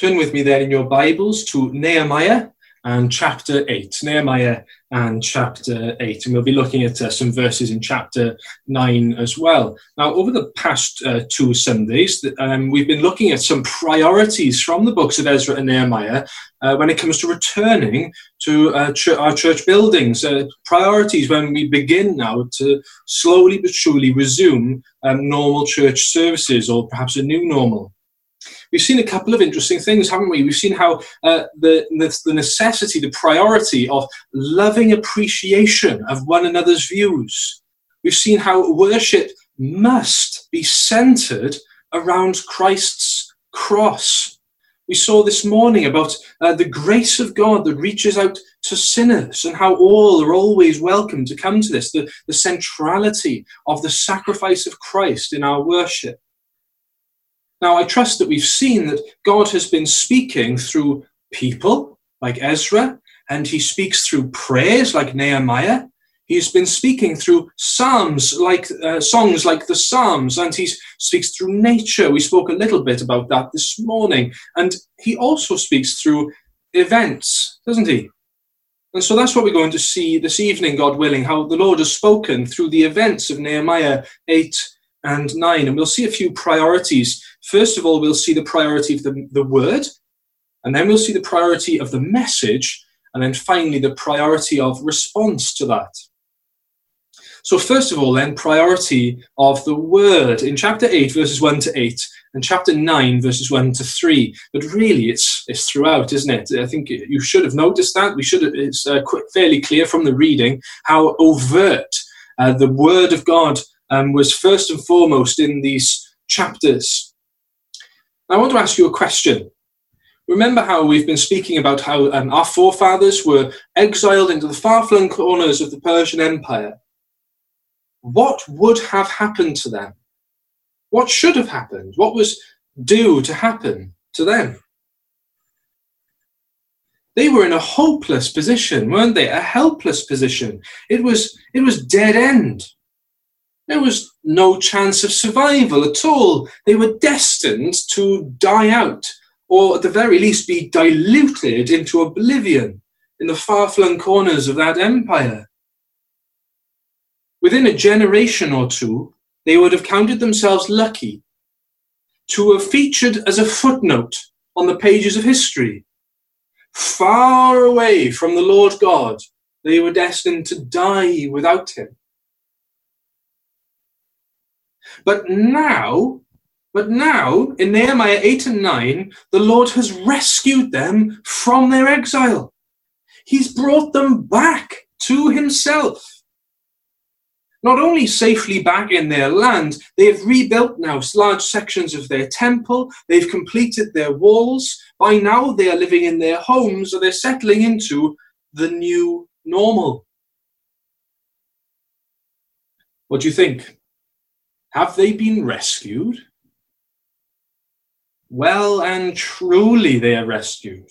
turn with me there in your Bibles to Nehemiah and chapter 8. Nehemiah and chapter 8. And we'll be looking at uh, some verses in chapter 9 as well. Now, over the past uh, two Sundays, um, we've been looking at some priorities from the books of Ezra and Nehemiah uh, when it comes to returning to uh, our church buildings. Uh, priorities when we begin now to slowly but surely resume um, normal church services or perhaps a new normal we've seen a couple of interesting things, haven't we? We've seen how uh, the, the, necessity, the priority of loving appreciation of one another's views. We've seen how worship must be centered around Christ's cross. We saw this morning about uh, the grace of God that reaches out to sinners and how all are always welcome to come to this, the, the centrality of the sacrifice of Christ in our worship. Now, I trust that we've seen that God has been speaking through people like Ezra, and he speaks through prayers like Nehemiah. He's been speaking through psalms like uh, songs like the Psalms, and he speaks through nature. We spoke a little bit about that this morning, and he also speaks through events, doesn't he? And so that's what we're going to see this evening, God willing, how the Lord has spoken through the events of Nehemiah 8 and 9. And we'll see a few priorities First of all, we'll see the priority of the, the word, and then we'll see the priority of the message, and then finally the priority of response to that. So, first of all, then, priority of the word in chapter 8, verses 1 to 8, and chapter 9, verses 1 to 3. But really, it's, it's throughout, isn't it? I think you should have noticed that. We should have, it's uh, fairly clear from the reading how overt uh, the word of God um, was first and foremost in these chapters. I want to ask you a question. Remember how we've been speaking about how um, our forefathers were exiled into the far flung corners of the Persian Empire? What would have happened to them? What should have happened? What was due to happen to them? They were in a hopeless position, weren't they? A helpless position. It was, it was dead end. There was no chance of survival at all. They were destined to die out, or at the very least be diluted into oblivion in the far flung corners of that empire. Within a generation or two, they would have counted themselves lucky to have featured as a footnote on the pages of history. Far away from the Lord God, they were destined to die without him. But now, but now, in Nehemiah 8 and 9, the Lord has rescued them from their exile. He's brought them back to himself. Not only safely back in their land, they have rebuilt now large sections of their temple, they've completed their walls. By now, they are living in their homes, or they're settling into the new normal. What do you think? Have they been rescued? Well and truly they are rescued.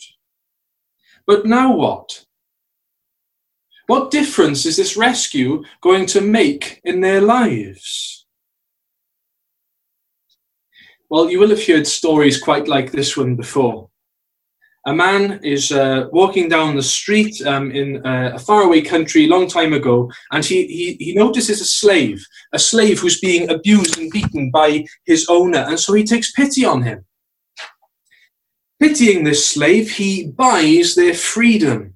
But now what? What difference is this rescue going to make in their lives? Well, you will have heard stories quite like this one before a man is uh, walking down the street um, in uh, a faraway country long time ago, and he, he, he notices a slave, a slave who's being abused and beaten by his owner, and so he takes pity on him. Pitying this slave, he buys their freedom.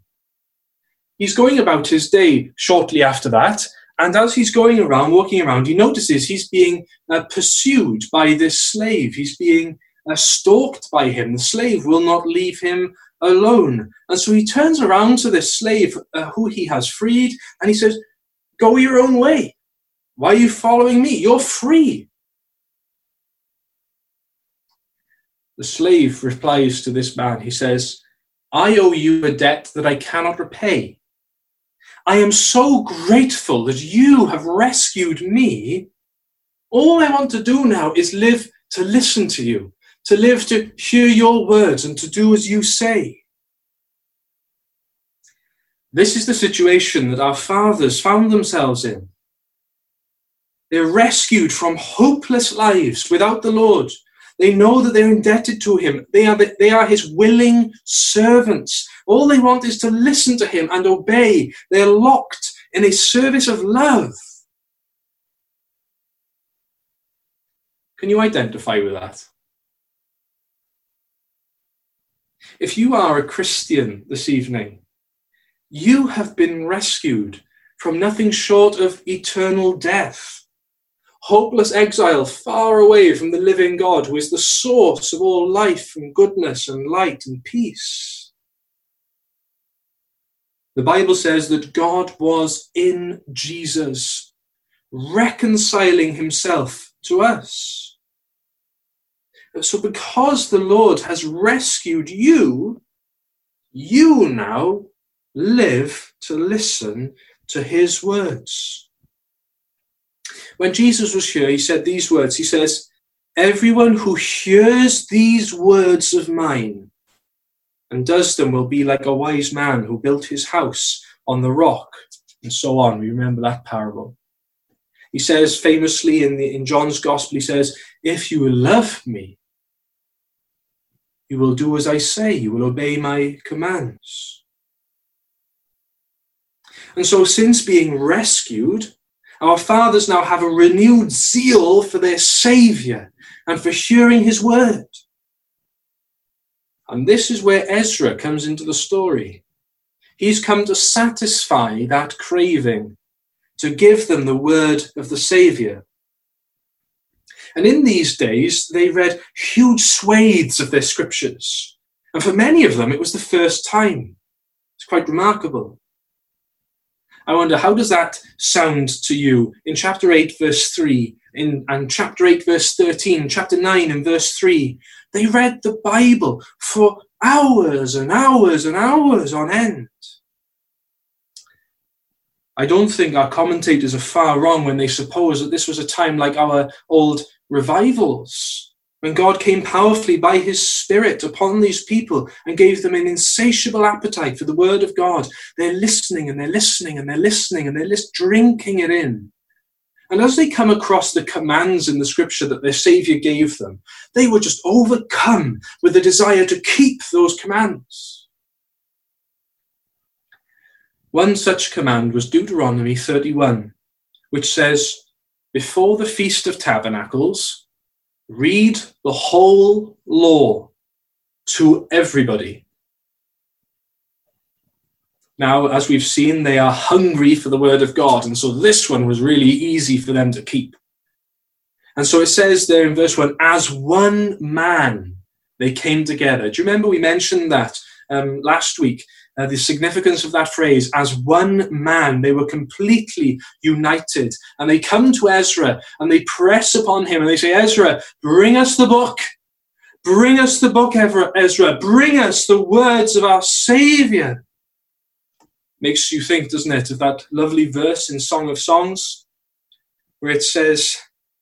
He's going about his day shortly after that, and as he's going around, walking around, he notices he's being uh, pursued by this slave. He's being uh, stalked by him. The slave will not leave him alone. And so he turns around to this slave uh, who he has freed and he says, Go your own way. Why are you following me? You're free. The slave replies to this man. He says, I owe you a debt that I cannot repay. I am so grateful that you have rescued me. All I want to do now is live to listen to you, to live to hear your words and to do as you say. This is the situation that our fathers found themselves in. They're rescued from hopeless lives without the Lord. They know that they're indebted to him. They are, the, they are his willing servants. All they want is to listen to him and obey. They're locked in a service of love. Can you identify with that? If you are a Christian this evening, you have been rescued from nothing short of eternal death. Hopeless exile far away from the living God, who is the source of all life and goodness and light and peace. The Bible says that God was in Jesus, reconciling himself to us. So, because the Lord has rescued you, you now live to listen to his words. When Jesus was here, he said these words He says, Everyone who hears these words of mine and does them will be like a wise man who built his house on the rock, and so on. We remember that parable. He says famously in, the, in John's Gospel, he says, If you love me, you will do as I say, you will obey my commands. And so, since being rescued, our fathers now have a renewed zeal for their Saviour and for hearing his word. And this is where Ezra comes into the story. He's come to satisfy that craving, to give them the word of the Saviour. And in these days, they read huge swathes of their scriptures. And for many of them, it was the first time. It's quite remarkable. I wonder, how does that sound to you in chapter 8, verse 3, in, and chapter 8, verse 13, chapter 9, and verse 3? They read the Bible for hours and hours and hours on end. I don't think our commentators are far wrong when they suppose that this was a time like our old revivals when God came powerfully by his Spirit upon these people and gave them an insatiable appetite for the Word of God, they're listening and they're listening and they're listening and they're just drinking it in. And as they come across the commands in the scripture that their Savior gave them, they were just overcome with the desire to keep those commands. One such command was Deuteronomy 31, which says, Before the Feast of Tabernacles, read the whole law to everybody. Now, as we've seen, they are hungry for the word of God, and so this one was really easy for them to keep. And so it says there in verse 1 as one man they came together. Do you remember we mentioned that um, last week? Uh, the significance of that phrase as one man they were completely united. And they come to ezra and they press upon him and they say ezra bring us the book. Bring us the book ezra bring us the words of our savior. Makes you think doesn't it of that lovely verse in song of songs where it says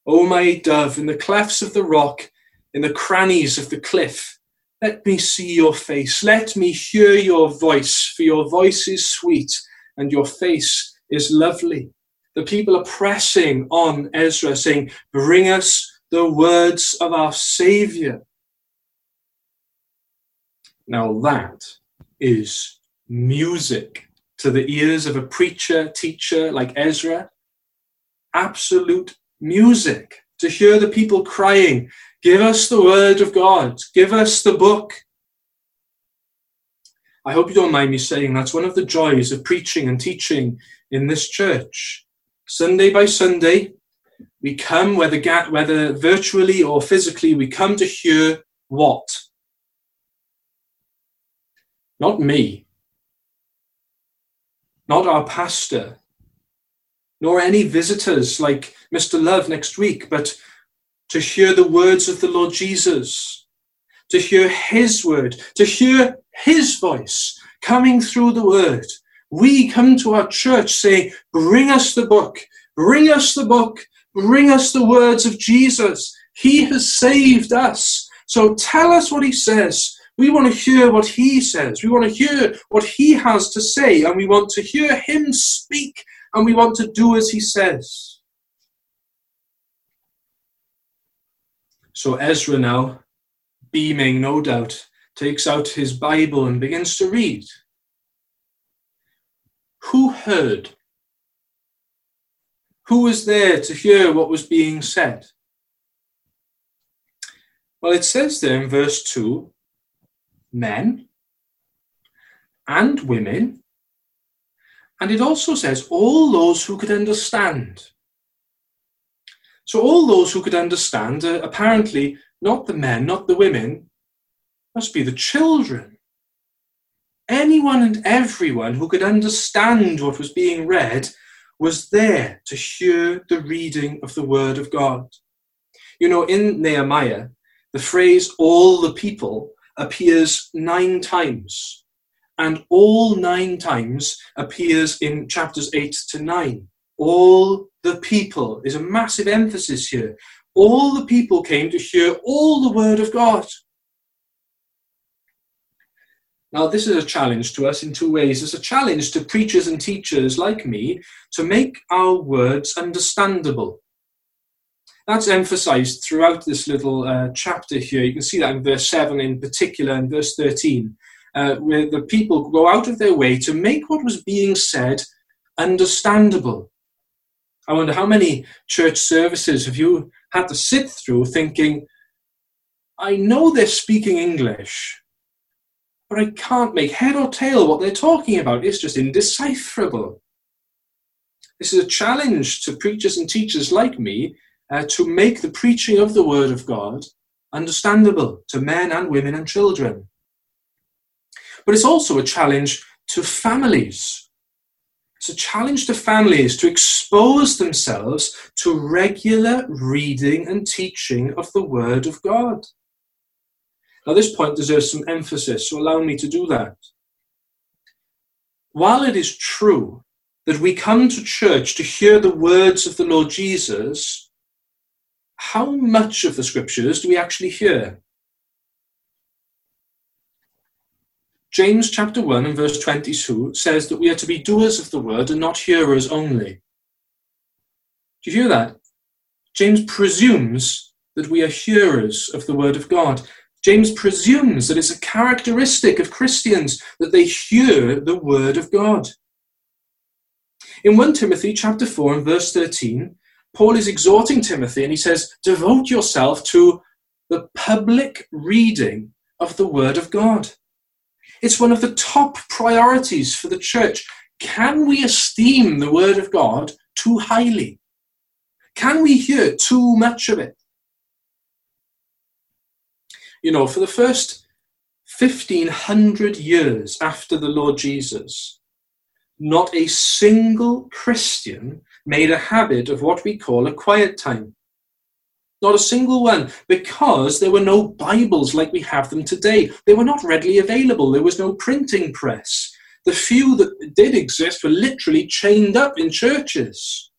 o my dove in the clefts of the rock in the crannies of the cliff let me see your face. Let me hear your voice, for your voice is sweet and your face is lovely. The people are pressing on Ezra, saying, Bring us the words of our Savior. Now that is music to the ears of a preacher, teacher like Ezra. Absolute music to hear the people crying, Give us the word of God. Give us the book. I hope you don't mind me saying that's one of the joys of preaching and teaching in this church. Sunday by Sunday, we come, whether, whether virtually or physically, we come to hear what? Not me, not our pastor, nor any visitors like Mr. Love next week, but to hear the words of the Lord Jesus, to hear his word, to hear his voice coming through the word. We come to our church saying, Bring us the book, bring us the book, bring us the words of Jesus. He has saved us. So tell us what he says. We want to hear what he says. We want to hear what he has to say, and we want to hear him speak, and we want to do as he says. So Ezra now, beaming no doubt, takes out his Bible and begins to read. Who heard? Who was there to hear what was being said? Well, it says there in verse 2 men and women, and it also says all those who could understand. So, all those who could understand, apparently not the men, not the women, must be the children. Anyone and everyone who could understand what was being read was there to hear the reading of the Word of God. You know, in Nehemiah, the phrase all the people appears nine times, and all nine times appears in chapters 8 to 9. All the people is a massive emphasis here. All the people came to hear all the word of God. Now, this is a challenge to us in two ways. It's a challenge to preachers and teachers like me to make our words understandable. That's emphasized throughout this little uh, chapter here. You can see that in verse 7 in particular and verse 13, uh, where the people go out of their way to make what was being said understandable. I wonder how many church services have you had to sit through thinking, I know they're speaking English, but I can't make head or tail what they're talking about. It's just indecipherable. This is a challenge to preachers and teachers like me uh, to make the preaching of the Word of God understandable to men and women and children. But it's also a challenge to families. It's a challenge to families to expose themselves to regular reading and teaching of the Word of God. Now, this point deserves some emphasis, so allow me to do that. While it is true that we come to church to hear the words of the Lord Jesus, how much of the scriptures do we actually hear? James chapter 1 and verse 22 says that we are to be doers of the word and not hearers only. Do you hear that? James presumes that we are hearers of the word of God. James presumes that it's a characteristic of Christians that they hear the word of God. In 1 Timothy chapter 4 and verse 13, Paul is exhorting Timothy and he says, Devote yourself to the public reading of the Word of God. It's one of the top priorities for the church. Can we esteem the Word of God too highly? Can we hear too much of it? You know, for the first 1500 years after the Lord Jesus, not a single Christian made a habit of what we call a quiet time. Not a single one, because there were no Bibles like we have them today. They were not readily available. There was no printing press. The few that did exist were literally chained up in churches.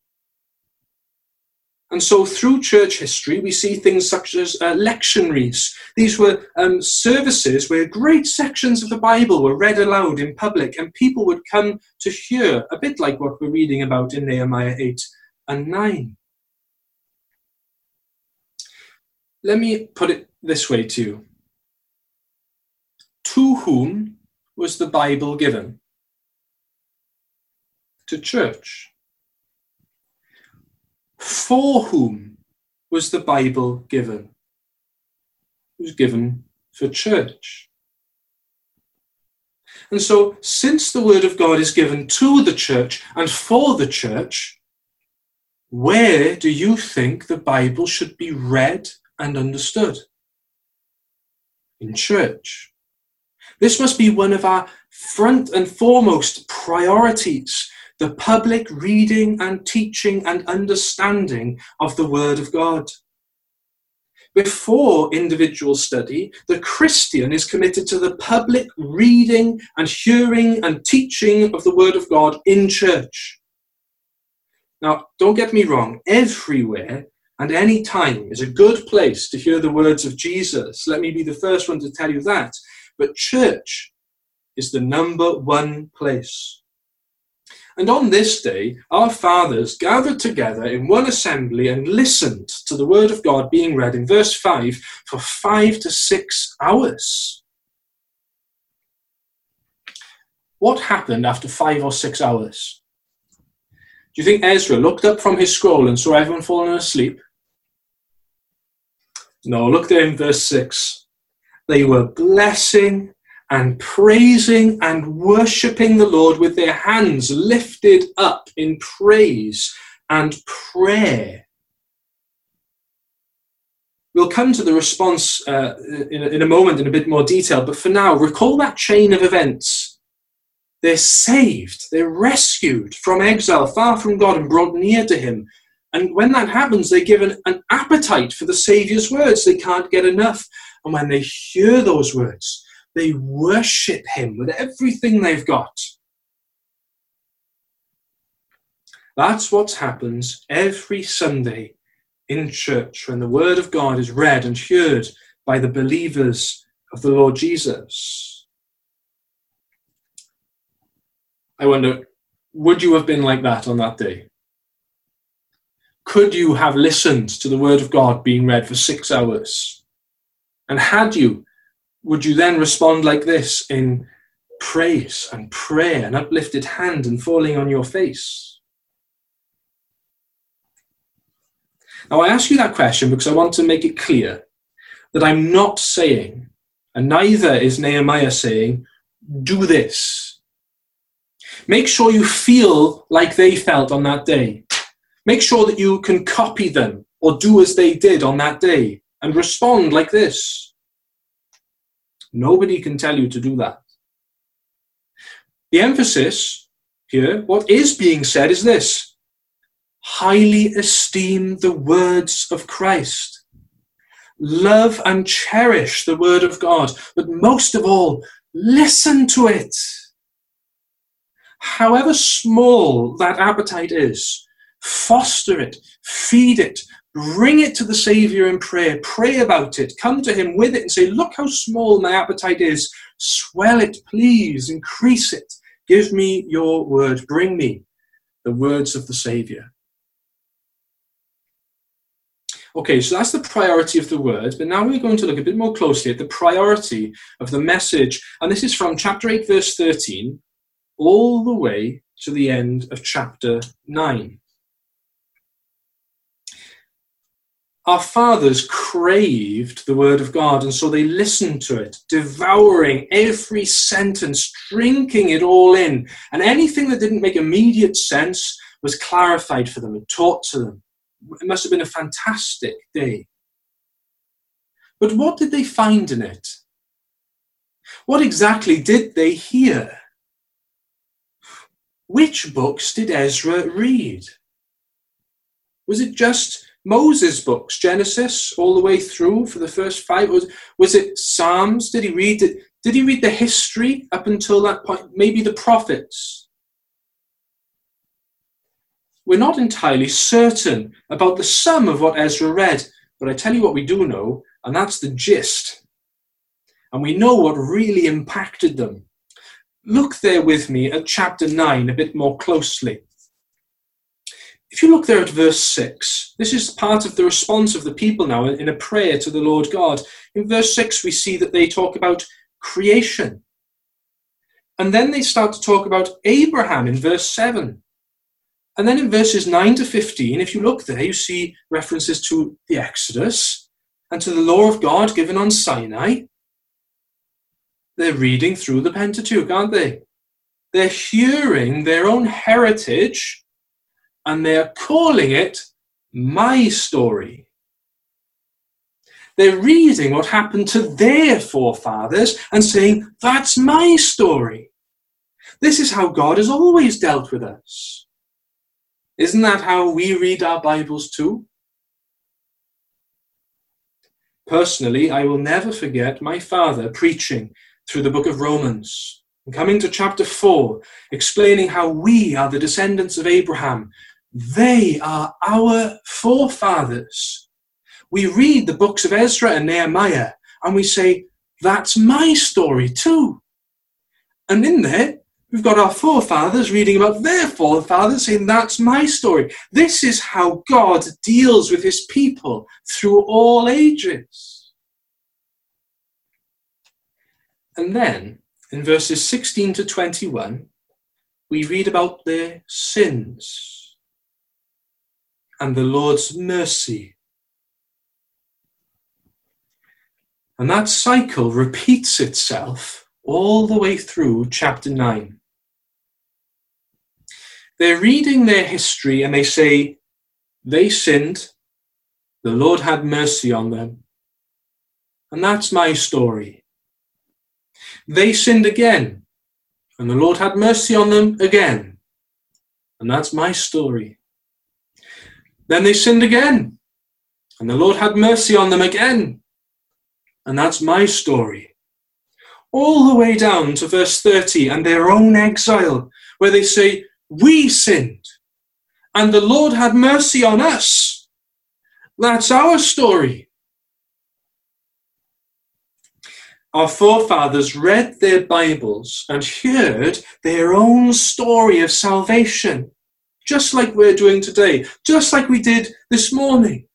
And so, through church history, we see things such as uh, lectionaries. These were um, services where great sections of the Bible were read aloud in public, and people would come to hear, a bit like what we're reading about in Nehemiah 8 and 9. Let me put it this way to you To whom was the Bible given? To church. For whom was the Bible given? It was given for church. And so, since the Word of God is given to the church and for the church, where do you think the Bible should be read and understood? In church. This must be one of our front and foremost priorities the public reading and teaching and understanding of the Word of God. Before individual study, the Christian is committed to the public reading and hearing and teaching of the Word of God in church. Now, don't get me wrong, everywhere and any time is a good place to hear the words of Jesus. Let me be the first one to tell you that. But church is the number one place. And on this day, our fathers gathered together in one assembly and listened to the word of God being read in verse 5 for five to six hours. What happened after five or six hours? Do you think Ezra looked up from his scroll and saw everyone falling asleep? No, look there in verse 6. They were blessing and praising and worshipping the Lord with their hands lifted up in praise and prayer. We'll come to the response uh, in, in a moment in a bit more detail, but for now, recall that chain of events. They're saved, they're rescued from exile, far from God, and brought near to Him. And when that happens, they're given an appetite for the Saviour's words. They can't get enough. And when they hear those words, they worship him with everything they've got. That's what happens every Sunday in church when the Word of God is read and heard by the believers of the Lord Jesus. I wonder, would you have been like that on that day? Could you have listened to the Word of God being read for six hours? And had you, would you then respond like this in praise and prayer, an uplifted hand and falling on your face? Now, I ask you that question because I want to make it clear that I'm not saying, and neither is Nehemiah saying, do this. Make sure you feel like they felt on that day. Make sure that you can copy them or do as they did on that day and respond like this. Nobody can tell you to do that. The emphasis here, what is being said is this highly esteem the words of Christ. Love and cherish the word of God, but most of all, listen to it. However small that appetite is, foster it, feed it, Bring it to the Savior in prayer. Pray about it. Come to Him with it and say, Look how small my appetite is. Swell it, please. Increase it. Give me your word. Bring me the words of the Savior. Okay, so that's the priority of the word, but now we're going to look a bit more closely at the priority of the message. And this is from chapter 8, verse 13, all the way to the end of chapter 9. Our fathers craved the word of God, and so they listened to it, devouring every sentence, drinking it all in. And anything that didn't make immediate sense was clarified for them and taught to them. It must have been a fantastic day. But what did they find in it? What exactly did they hear? Which books did Ezra read? Was it just Moses' books, Genesis, all the way through for the first five? Was, was it Psalms? Did he read it? Did he read the history up until that point? Maybe the prophets? We're not entirely certain about the sum of what Ezra read, but I tell you what we do know, and that's the gist. And we know what really impacted them. Look there with me at chapter 9 a bit more closely. If you look there at verse 6, this is part of the response of the people now in a prayer to the Lord God. In verse 6, we see that they talk about creation. And then they start to talk about Abraham in verse 7. And then in verses 9 to 15, if you look there, you see references to the Exodus and to the law of God given on Sinai. They're reading through the Pentateuch, aren't they? They're hearing their own heritage and they're calling it my story. They're reading what happened to their forefathers and saying, That's my story. This is how God has always dealt with us. Isn't that how we read our Bibles too? Personally, I will never forget my father preaching through the book of Romans and coming to chapter 4, explaining how we are the descendants of Abraham they are our forefathers. We read the books of Ezra and Nehemiah and we say, that's my story too. And in there, We've got our forefathers reading about their forefathers saying, That's my story. This is how God deals with his people through all ages. And then in verses 16 to 21, we read about their sins and the Lord's mercy. And that cycle repeats itself all the way through chapter 9. They're reading their history and they say, they sinned, the Lord had mercy on them. And that's my story. They sinned again, and the Lord had mercy on them again. And that's my story. Then they sinned again, and the Lord had mercy on them again. And that's my story. All the way down to verse 30 and their own exile, where they say, we sinned, and the Lord had mercy on us. That's our story. Our forefathers read their Bibles and heard their own story of salvation, just like we're doing today, just like we did this morning.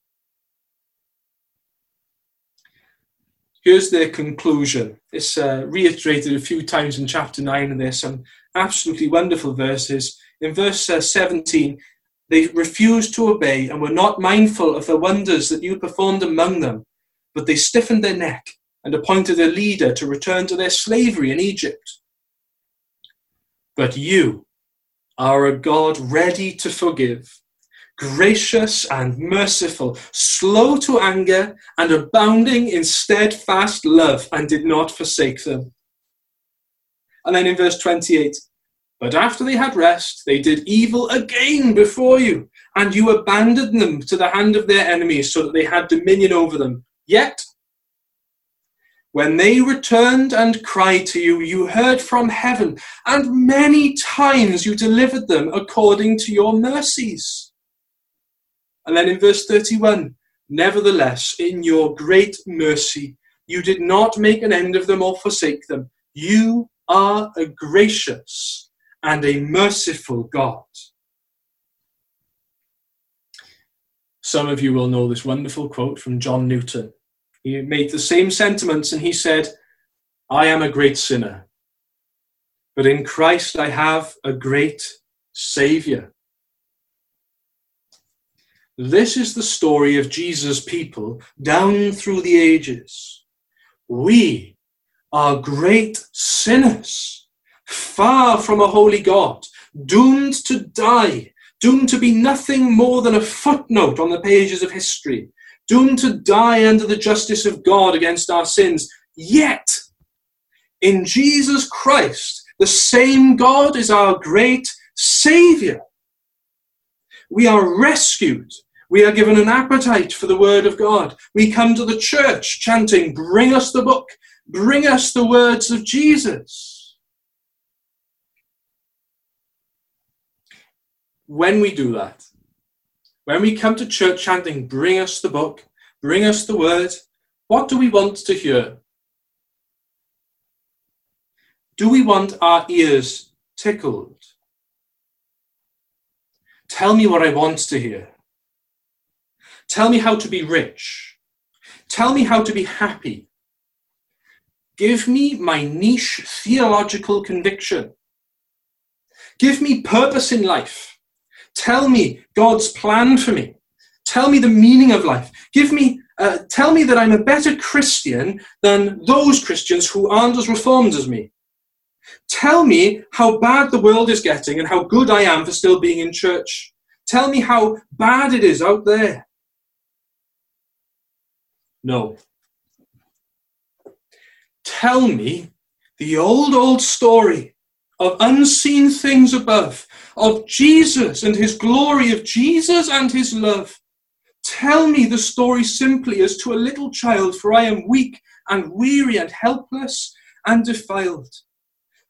Here's their conclusion. It's uh, reiterated a few times in chapter 9, and there's some absolutely wonderful verses in verse uh, 17, they refused to obey and were not mindful of the wonders that you performed among them, but they stiffened their neck and appointed a leader to return to their slavery in Egypt. But you are a God ready to forgive, gracious and merciful, slow to anger, and abounding in steadfast love, and did not forsake them. And then in verse 28, but after they had rest, they did evil again before you, and you abandoned them to the hand of their enemies so that they had dominion over them. Yet, when they returned and cried to you, you heard from heaven, and many times you delivered them according to your mercies. And then in verse 31, nevertheless, in your great mercy, you did not make an end of them or forsake them. You are a gracious and a merciful God. Some of you will know this wonderful quote from John Newton. He made the same sentiments and he said, I am a great sinner, but in Christ I have a great Savior. This is the story of Jesus' people down through the ages. We are great sinners far from a holy God, doomed to die, doomed to be nothing more than a footnote on the pages of history, doomed to die under the justice of God against our sins. Yet, in Jesus Christ, the same God is our great Savior. We are rescued. We are given an appetite for the Word of God. We come to the church chanting, Bring us the book, bring us the words of Jesus. when we do that, when we come to church chanting, bring us the book, bring us the word, what do we want to hear? Do we want our ears tickled? Tell me what I want to hear. Tell me how to be rich. Tell me how to be happy. Give me my niche theological conviction. Give me purpose in life. Tell me God's plan for me. Tell me the meaning of life. Give me, uh, tell me that I'm a better Christian than those Christians who aren't as reformed as me. Tell me how bad the world is getting and how good I am for still being in church. Tell me how bad it is out there. No. Tell me the old, old story of unseen things above, of Jesus and his glory, of Jesus and his love. Tell me the story simply as to a little child, for I am weak and weary and helpless and defiled.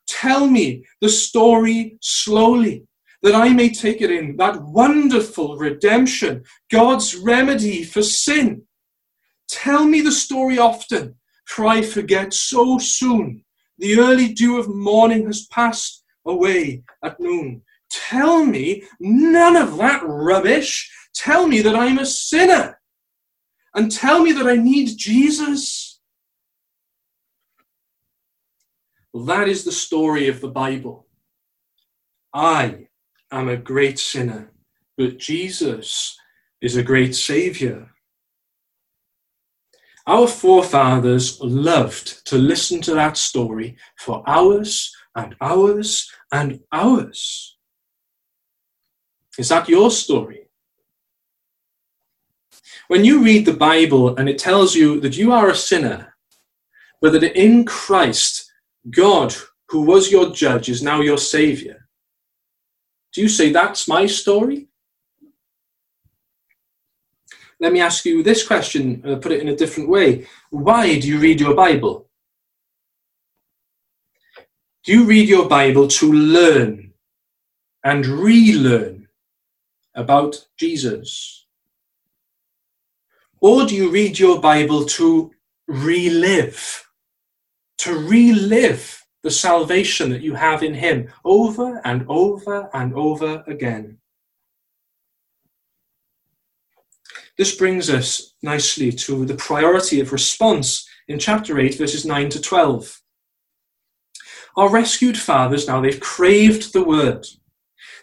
Tell me the story slowly, that I may take it in, that wonderful redemption, God's remedy for sin. Tell me the story often, for I forget so soon the early dew of morning has passed away at noon. Tell me none of that rubbish. Tell me that I'm a sinner. And tell me that I need Jesus. Well, that is the story of the Bible. I am a great sinner, but Jesus is a great Savior. Our forefathers loved to listen to that story for hours and hours and hours. Is that your story? When you read the Bible and it tells you that you are a sinner, but that in Christ, God, who was your judge, is now your Savior, do you say, That's my story? Let me ask you this question, uh, put it in a different way. Why do you read your Bible? Do you read your Bible to learn and relearn about Jesus? Or do you read your Bible to relive, to relive the salvation that you have in Him over and over and over again? This brings us nicely to the priority of response in chapter 8, verses 9 to 12. Our rescued fathers now, they've craved the word.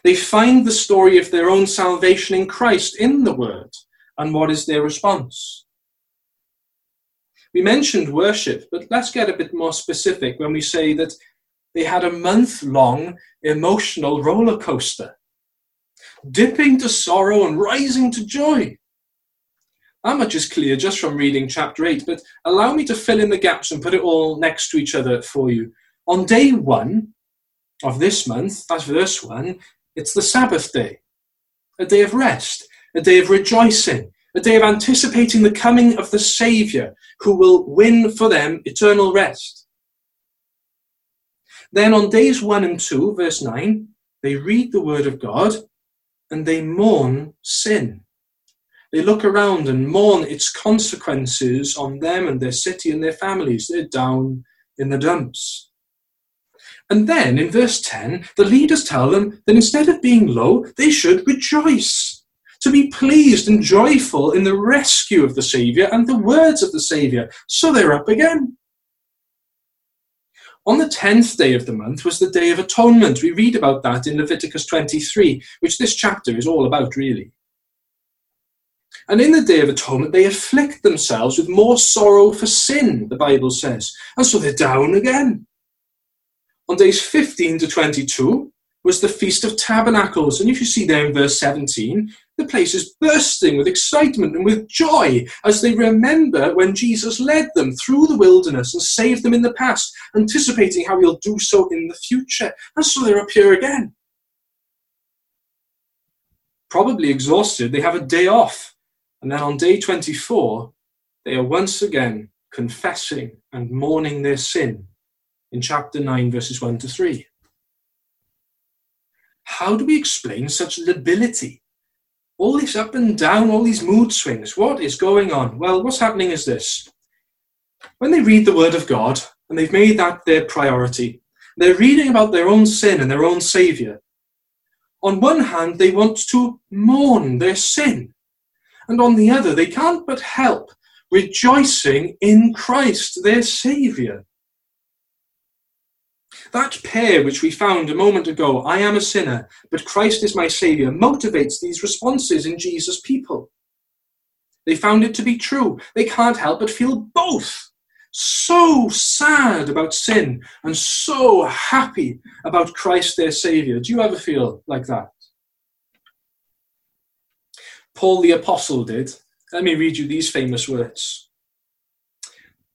They find the story of their own salvation in Christ in the word. And what is their response? We mentioned worship, but let's get a bit more specific when we say that they had a month long emotional roller coaster, dipping to sorrow and rising to joy. That much is clear just from reading chapter 8, but allow me to fill in the gaps and put it all next to each other for you. On day one of this month, that's verse 1, it's the Sabbath day, a day of rest, a day of rejoicing, a day of anticipating the coming of the Saviour who will win for them eternal rest. Then on days 1 and 2, verse 9, they read the Word of God and they mourn sin. They look around and mourn its consequences on them and their city and their families. They're down in the dumps. And then in verse 10, the leaders tell them that instead of being low, they should rejoice, to be pleased and joyful in the rescue of the Saviour and the words of the Saviour. So they're up again. On the 10th day of the month was the Day of Atonement. We read about that in Leviticus 23, which this chapter is all about, really. And in the Day of Atonement, they afflict themselves with more sorrow for sin, the Bible says. And so they're down again. On days 15 to 22 was the Feast of Tabernacles. And if you see there in verse 17, the place is bursting with excitement and with joy as they remember when Jesus led them through the wilderness and saved them in the past, anticipating how he'll do so in the future. And so they're up here again. Probably exhausted, they have a day off and then on day 24, they are once again confessing and mourning their sin in chapter 9, verses 1 to 3. How do we explain such lability? All this up and down, all these mood swings. What is going on? Well, what's happening is this. When they read the Word of God, and they've made that their priority, they're reading about their own sin and their own Saviour. On one hand, they want to mourn their sin and on the other, they can't but help rejoicing in Christ, their Saviour. That pair which we found a moment ago, I am a sinner, but Christ is my Saviour, motivates these responses in Jesus' people. They found it to be true. They can't help but feel both. So sad about sin and so happy about Christ their Saviour. Do you ever feel like that? Paul the Apostle did. Let me read you these famous words.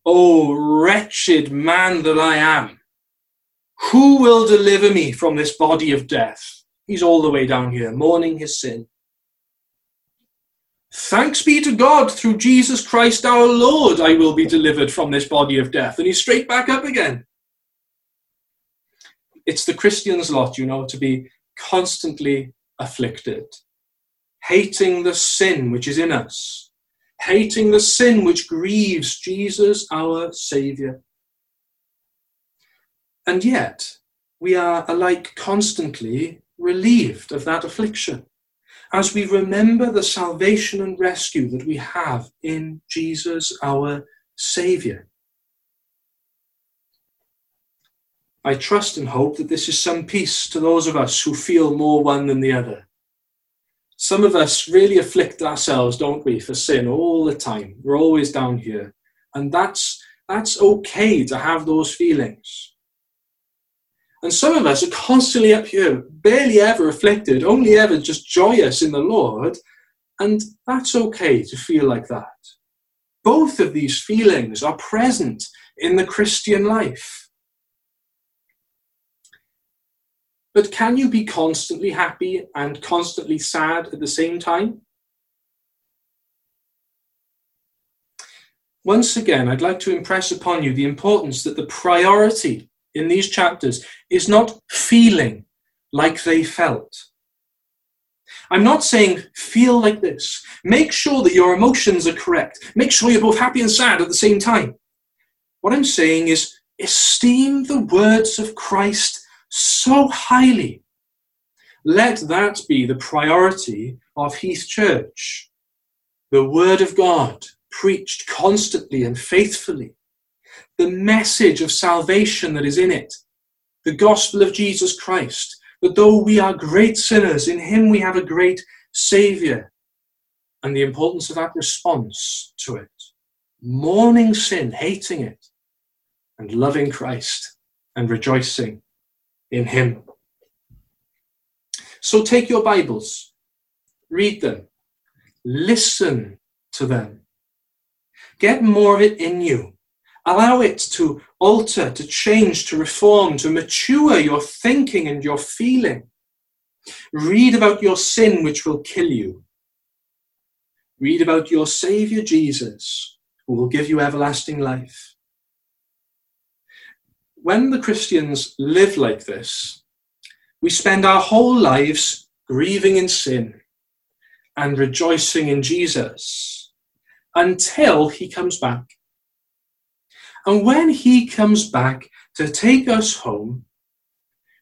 Oh, wretched man that I am, who will deliver me from this body of death? He's all the way down here, mourning his sin. Thanks be to God, through Jesus Christ our Lord, I will be delivered from this body of death. And he's straight back up again. It's the Christian's lot, you know, to be constantly afflicted hating the sin which is in us, hating the sin which grieves Jesus, our Saviour. And yet, we are alike constantly relieved of that affliction as we remember the salvation and rescue that we have in Jesus, our Saviour. I trust and hope that this is some peace to those of us who feel more one than the other. Some of us really afflict ourselves, don't we, for sin all the time. We're always down here. And that's, that's okay to have those feelings. And some of us are constantly up here, barely ever afflicted, only ever just joyous in the Lord. And that's okay to feel like that. Both of these feelings are present in the Christian life. But can you be constantly happy and constantly sad at the same time? Once again, I'd like to impress upon you the importance that the priority in these chapters is not feeling like they felt. I'm not saying feel like this. Make sure that your emotions are correct. Make sure you're both happy and sad at the same time. What I'm saying is esteem the words of Christ so highly. Let that be the priority of Heath Church. The Word of God preached constantly and faithfully the message of salvation that is in it, the gospel of Jesus Christ, that though we are great sinners, in Him we have a great Saviour, and the importance of that response to it. Mourning sin, hating it, and loving Christ and rejoicing in Him. So take your Bibles, read them, listen to them, get more of it in you Allow it to alter, to change, to reform, to mature your thinking and your feeling. Read about your sin, which will kill you. Read about your Savior Jesus, who will give you everlasting life. When the Christians live like this, we spend our whole lives grieving in sin and rejoicing in Jesus until he comes back and when he comes back to take us home,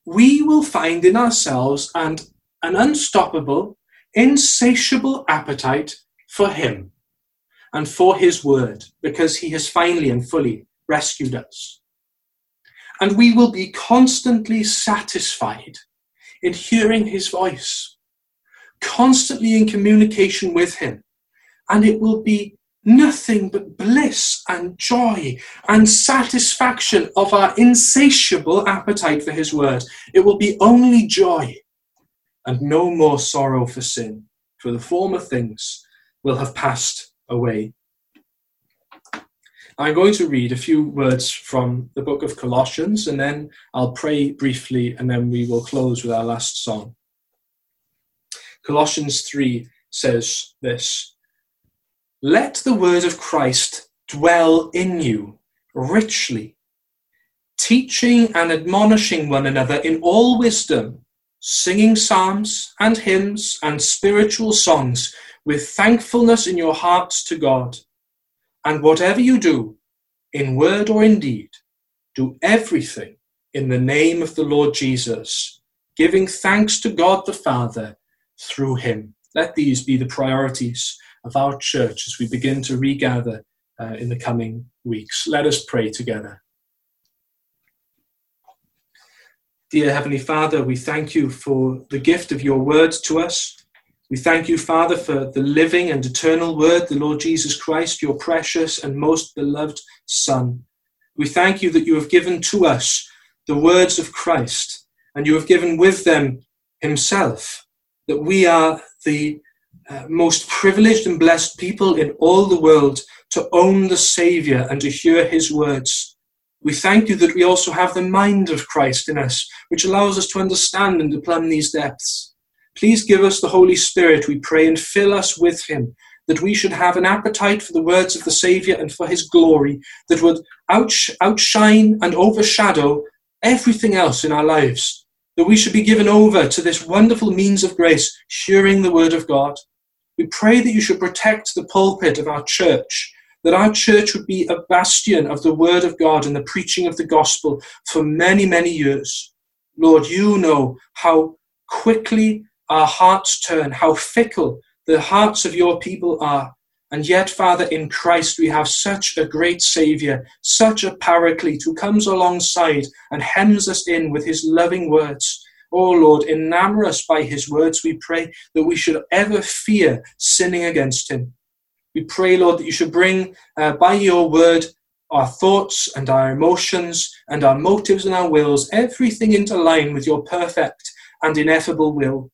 we will find in ourselves and an unstoppable, insatiable appetite for him and for his word, because he has finally and fully rescued us. And we will be constantly satisfied in hearing his voice, constantly in communication with him, and it will be nothing but bliss and joy and satisfaction of our insatiable appetite for His word. It will be only joy and no more sorrow for sin, for the former things will have passed away. I'm going to read a few words from the book of Colossians and then I'll pray briefly and then we will close with our last song. Colossians 3 says this let the word of Christ dwell in you richly, teaching and admonishing one another in all wisdom, singing psalms and hymns and spiritual songs with thankfulness in your hearts to God. And whatever you do, in word or in deed, do everything in the name of the Lord Jesus, giving thanks to God the Father through him. Let these be the priorities of our church as we begin to regather uh, in the coming weeks. Let us pray together. Dear Heavenly Father, we thank you for the gift of your word to us. We thank you, Father, for the living and eternal word, the Lord Jesus Christ, your precious and most beloved Son. We thank you that you have given to us the words of Christ, and you have given with them himself, that we are the uh, most privileged and blessed people in all the world to own the Saviour and to hear his words. We thank you that we also have the mind of Christ in us, which allows us to understand and to plumb these depths. Please give us the Holy Spirit, we pray, and fill us with him, that we should have an appetite for the words of the Saviour and for his glory, that would outshine and overshadow everything else in our lives, that we should be given over to this wonderful means of grace, hearing the word of God. We pray that you should protect the pulpit of our church, that our church would be a bastion of the Word of God and the preaching of the gospel for many, many years. Lord, you know how quickly our hearts turn, how fickle the hearts of your people are. And yet, Father, in Christ, we have such a great Savior, such a paraclete who comes alongside and hems us in with his loving words. Oh Lord, enamor us by his words, we pray, that we should ever fear sinning against him. We pray, Lord, that you should bring uh, by your word our thoughts and our emotions and our motives and our wills, everything into line with your perfect and ineffable will.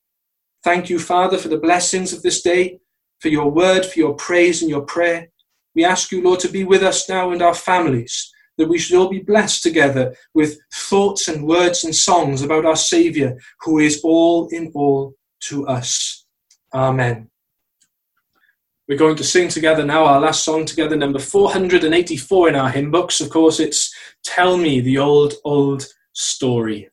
Thank you, Father, for the blessings of this day for your word, for your praise and your prayer. We ask you, Lord, to be with us now and our families, that we should all be blessed together with thoughts and words and songs about our Saviour, who is all in all to us. Amen. We're going to sing together now our last song together, number 484 in our hymn books. Of course, it's Tell Me the Old, Old Story.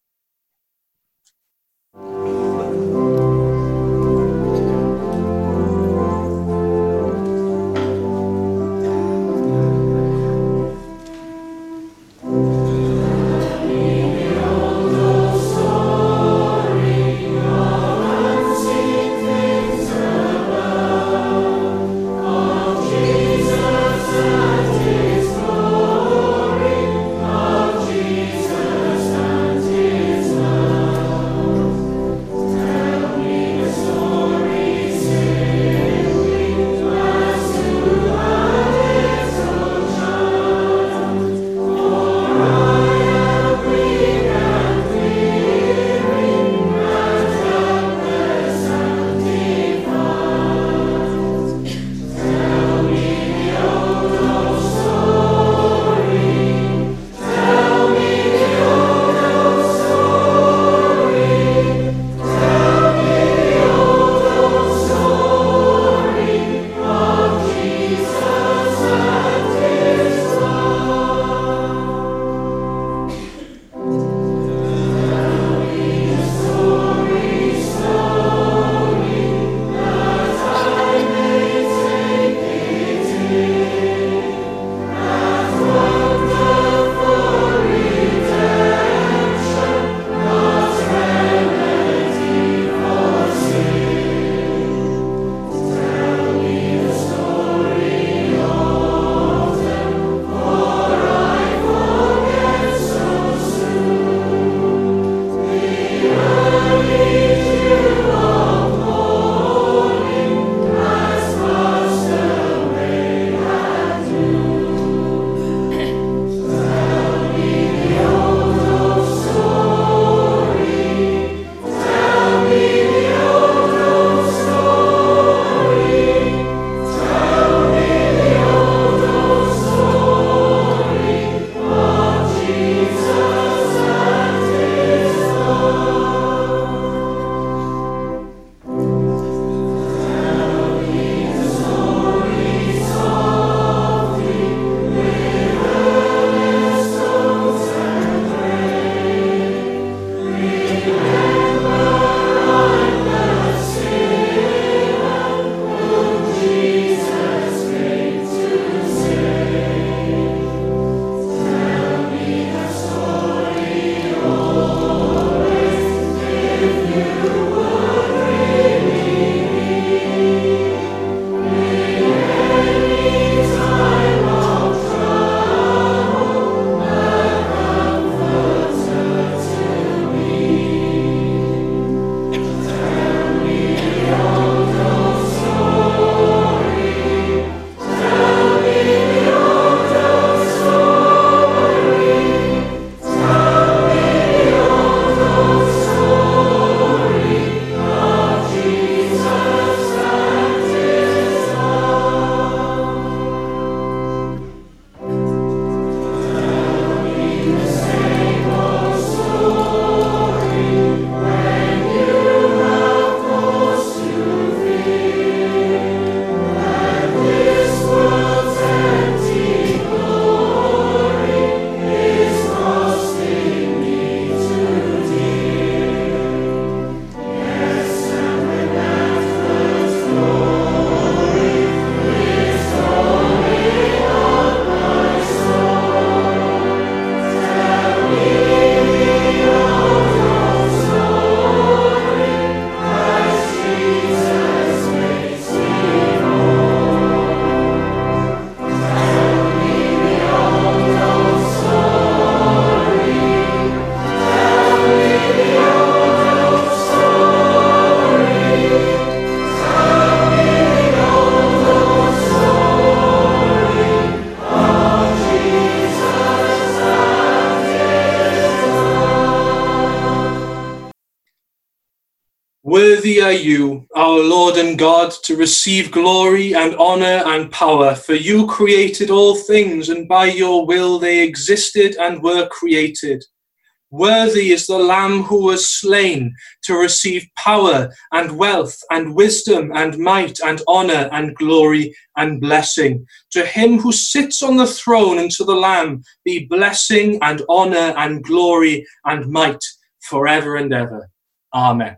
Worthy are you, our Lord and God, to receive glory and honor and power, for you created all things, and by your will they existed and were created. Worthy is the Lamb who was slain to receive power and wealth and wisdom and might and honor and glory and blessing. To him who sits on the throne and to the Lamb be blessing and honor and glory and might forever and ever. Amen.